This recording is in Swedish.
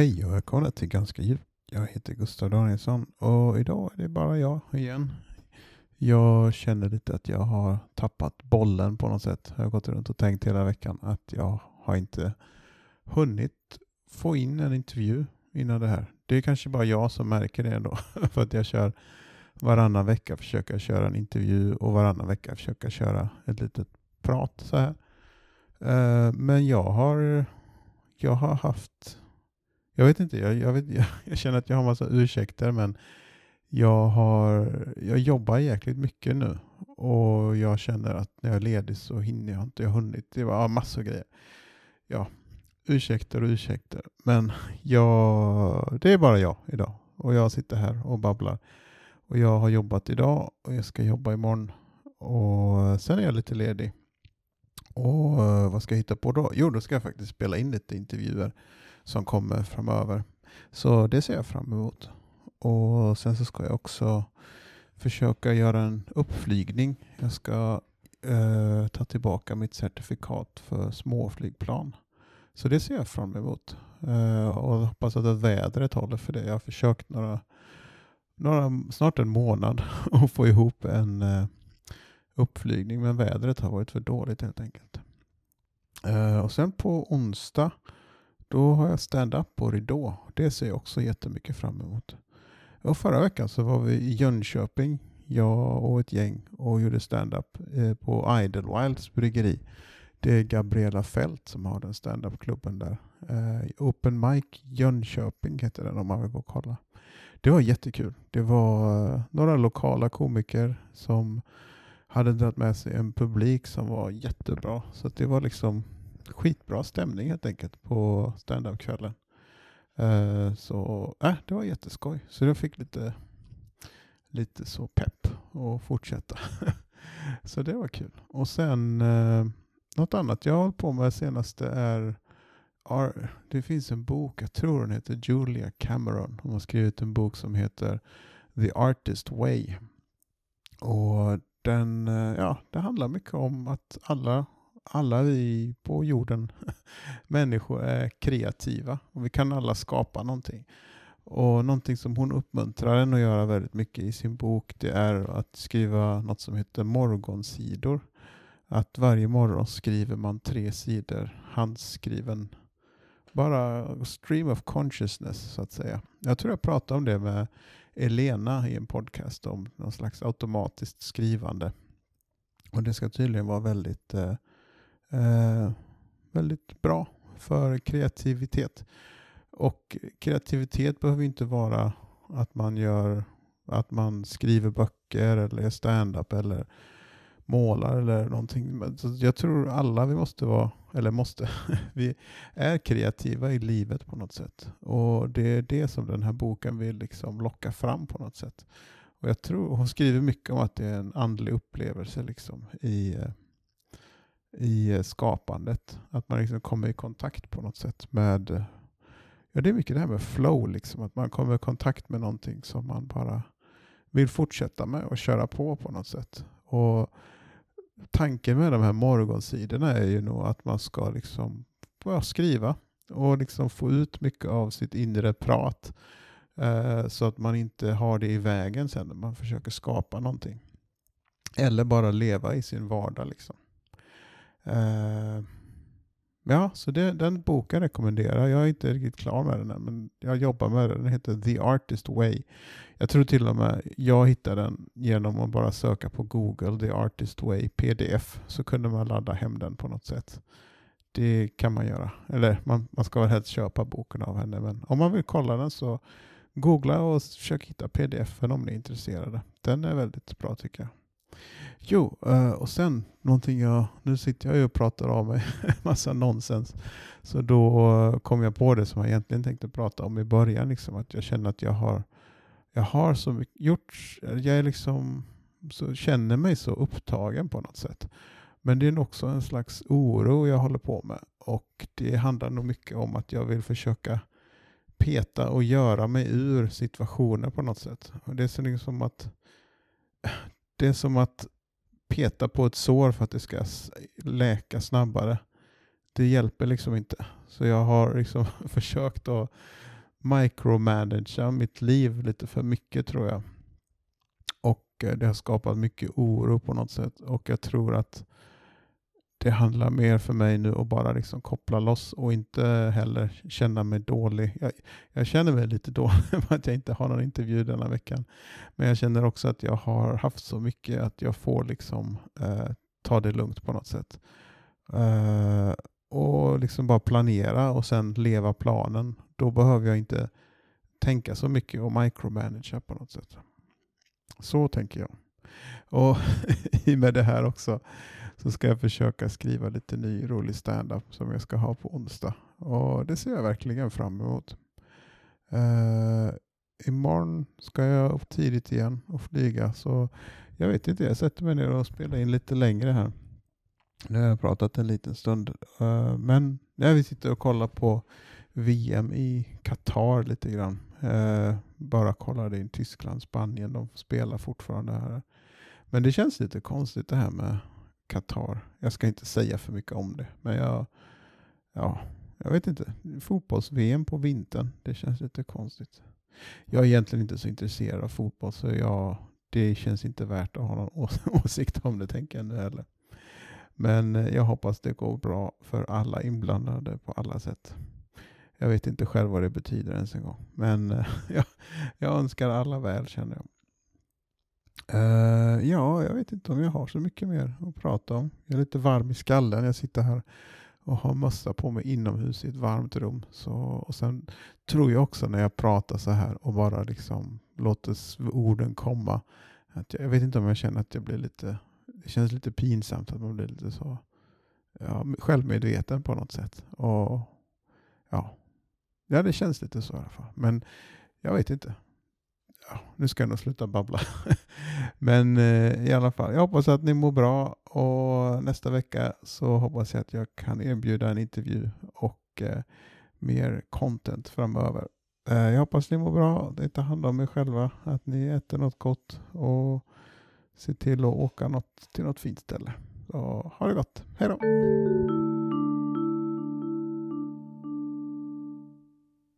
Hej och välkomna till Ganska djupt. Jag heter Gustav Danielsson och idag är det bara jag igen. Jag känner lite att jag har tappat bollen på något sätt. Jag har gått runt och tänkt hela veckan att jag har inte hunnit få in en intervju innan det här. Det är kanske bara jag som märker det ändå. För att jag kör varannan vecka försöka köra en intervju och varannan vecka försöka köra ett litet prat så här. Eh, men jag har, jag har haft jag vet inte, jag, jag, vet, jag, jag, känner att jag har massa ursäkter men jag, har, jag jobbar jäkligt mycket nu och jag känner att när jag är ledig så hinner jag inte, jag har hunnit, det var massor av grejer. Ja, ursäkter och ursäkter. Men jag, det är bara jag idag och jag sitter här och babblar. Och jag har jobbat idag och jag ska jobba imorgon och sen är jag lite ledig. Och eh, vad ska jag hitta på då? Jo, då ska jag faktiskt spela in lite intervjuer som kommer framöver. Så det ser jag fram emot. Och sen så ska jag också försöka göra en uppflygning. Jag ska eh, ta tillbaka mitt certifikat för småflygplan. Så det ser jag fram emot. Eh, och hoppas att vädret håller för det. Jag har försökt några, några snart en månad att få ihop en eh, uppflygning men vädret har varit för dåligt helt enkelt. Eh, och sen på onsdag då har jag stand-up på Ridå. Det ser jag också jättemycket fram emot. Och förra veckan så var vi i Jönköping, jag och ett gäng, och gjorde stand-up eh, på Idlewilds bryggeri. Det är Gabriella Fält som har den stand-up-klubben där. Eh, Open Mic Jönköping heter den om man vill gå och kolla. Det var jättekul. Det var eh, några lokala komiker som hade dragit med sig en publik som var jättebra. Så det var liksom skitbra stämning helt enkelt på standupkvällen. Uh, så äh, det var jätteskoj. Så jag fick lite, lite så pepp och fortsätta. så det var kul. Och sen uh, något annat jag har hållit på med senaste är det finns en bok, jag tror den heter Julia Cameron. Hon har skrivit en bok som heter The Artist Way. Och den, ja, det handlar mycket om att alla alla vi på jorden, människor, är kreativa och vi kan alla skapa någonting. Och någonting som hon uppmuntrar en att göra väldigt mycket i sin bok det är att skriva något som heter morgonsidor. Att varje morgon skriver man tre sidor handskriven bara stream of consciousness så att säga. Jag tror jag pratade om det med Elena i en podcast om någon slags automatiskt skrivande. Och det ska tydligen vara väldigt eh, Eh, väldigt bra för kreativitet. Och kreativitet behöver inte vara att man gör att man skriver böcker eller är stand-up eller målar eller någonting. Jag tror alla vi måste vara, eller måste, vi är kreativa i livet på något sätt. Och det är det som den här boken vill liksom locka fram på något sätt. Och jag tror Hon skriver mycket om att det är en andlig upplevelse liksom i eh, i eh, skapandet. Att man liksom kommer i kontakt på något sätt med, ja det är mycket det här med flow, liksom, att man kommer i kontakt med någonting som man bara vill fortsätta med och köra på på något sätt. Och Tanken med de här morgonsidorna är ju nog att man ska liksom skriva och liksom få ut mycket av sitt inre prat eh, så att man inte har det i vägen sen när man försöker skapa någonting. Eller bara leva i sin vardag. Liksom. Uh, ja, så det, den boken rekommenderar jag. är inte riktigt klar med den än, men jag jobbar med den. Den heter The Artist Way. Jag tror till och med jag hittade den genom att bara söka på Google The Artist Way PDF. Så kunde man ladda hem den på något sätt. Det kan man göra. Eller man, man ska väl helst köpa boken av henne. Men om man vill kolla den så googla och försök hitta pdf om ni är intresserade. Den är väldigt bra tycker jag. Jo, eh, och sen någonting jag, nu sitter jag ju och pratar av mig en massa nonsens. Så då eh, kom jag på det som jag egentligen tänkte prata om i början. Liksom, att jag känner att jag har, jag har så mycket gjort, jag är liksom, så, känner mig så upptagen på något sätt. Men det är också en slags oro jag håller på med. Och det handlar nog mycket om att jag vill försöka peta och göra mig ur situationer på något sätt. Och det är så liksom att det är som att peta på ett sår för att det ska läka snabbare. Det hjälper liksom inte. Så jag har liksom försökt att micromanagea mitt liv lite för mycket tror jag. Och eh, det har skapat mycket oro på något sätt. Och jag tror att det handlar mer för mig nu att bara liksom koppla loss och inte heller känna mig dålig. Jag, jag känner mig lite dålig för att jag inte har någon intervju denna veckan. Men jag känner också att jag har haft så mycket att jag får liksom eh, ta det lugnt på något sätt. Eh, och liksom bara planera och sen leva planen. Då behöver jag inte tänka så mycket och micromanagera på något sätt. Så tänker jag. Och i med det här också så ska jag försöka skriva lite ny rolig standup som jag ska ha på onsdag. Och det ser jag verkligen fram emot. Uh, imorgon ska jag upp tidigt igen och flyga så jag vet inte, jag sätter mig ner och spelar in lite längre här. Nu har jag pratat en liten stund. Uh, men när vi sitter och kollar på VM i Qatar lite grann. Uh, bara kollade in Tyskland, Spanien, de spelar fortfarande här. Men det känns lite konstigt det här med Qatar. Jag ska inte säga för mycket om det, men jag, ja, jag vet inte. Fotbolls-VM på vintern, det känns lite konstigt. Jag är egentligen inte så intresserad av fotboll, så jag, det känns inte värt att ha någon åsikt om det, tänker jag nu heller. Men eh, jag hoppas det går bra för alla inblandade på alla sätt. Jag vet inte själv vad det betyder ens en gång. Men eh, jag, jag önskar alla väl känner jag. Uh, ja, jag vet inte om jag har så mycket mer att prata om. Jag är lite varm i skallen. Jag sitter här och har mössa på mig inomhus i ett varmt rum. Så, och sen tror jag också när jag pratar så här och bara liksom låter orden komma. Att jag, jag vet inte om jag känner att jag blir lite, det känns lite pinsamt att man blir lite så ja, självmedveten på något sätt. Och ja, ja, det känns lite så i alla fall. Men jag vet inte nu ska jag nog sluta babbla. Men eh, i alla fall, jag hoppas att ni mår bra och nästa vecka så hoppas jag att jag kan erbjuda en intervju och eh, mer content framöver. Eh, jag hoppas ni mår bra, det tar hand om er själva, att ni äter något gott och ser till att åka något, till något fint ställe. Så ha det gott, hej då!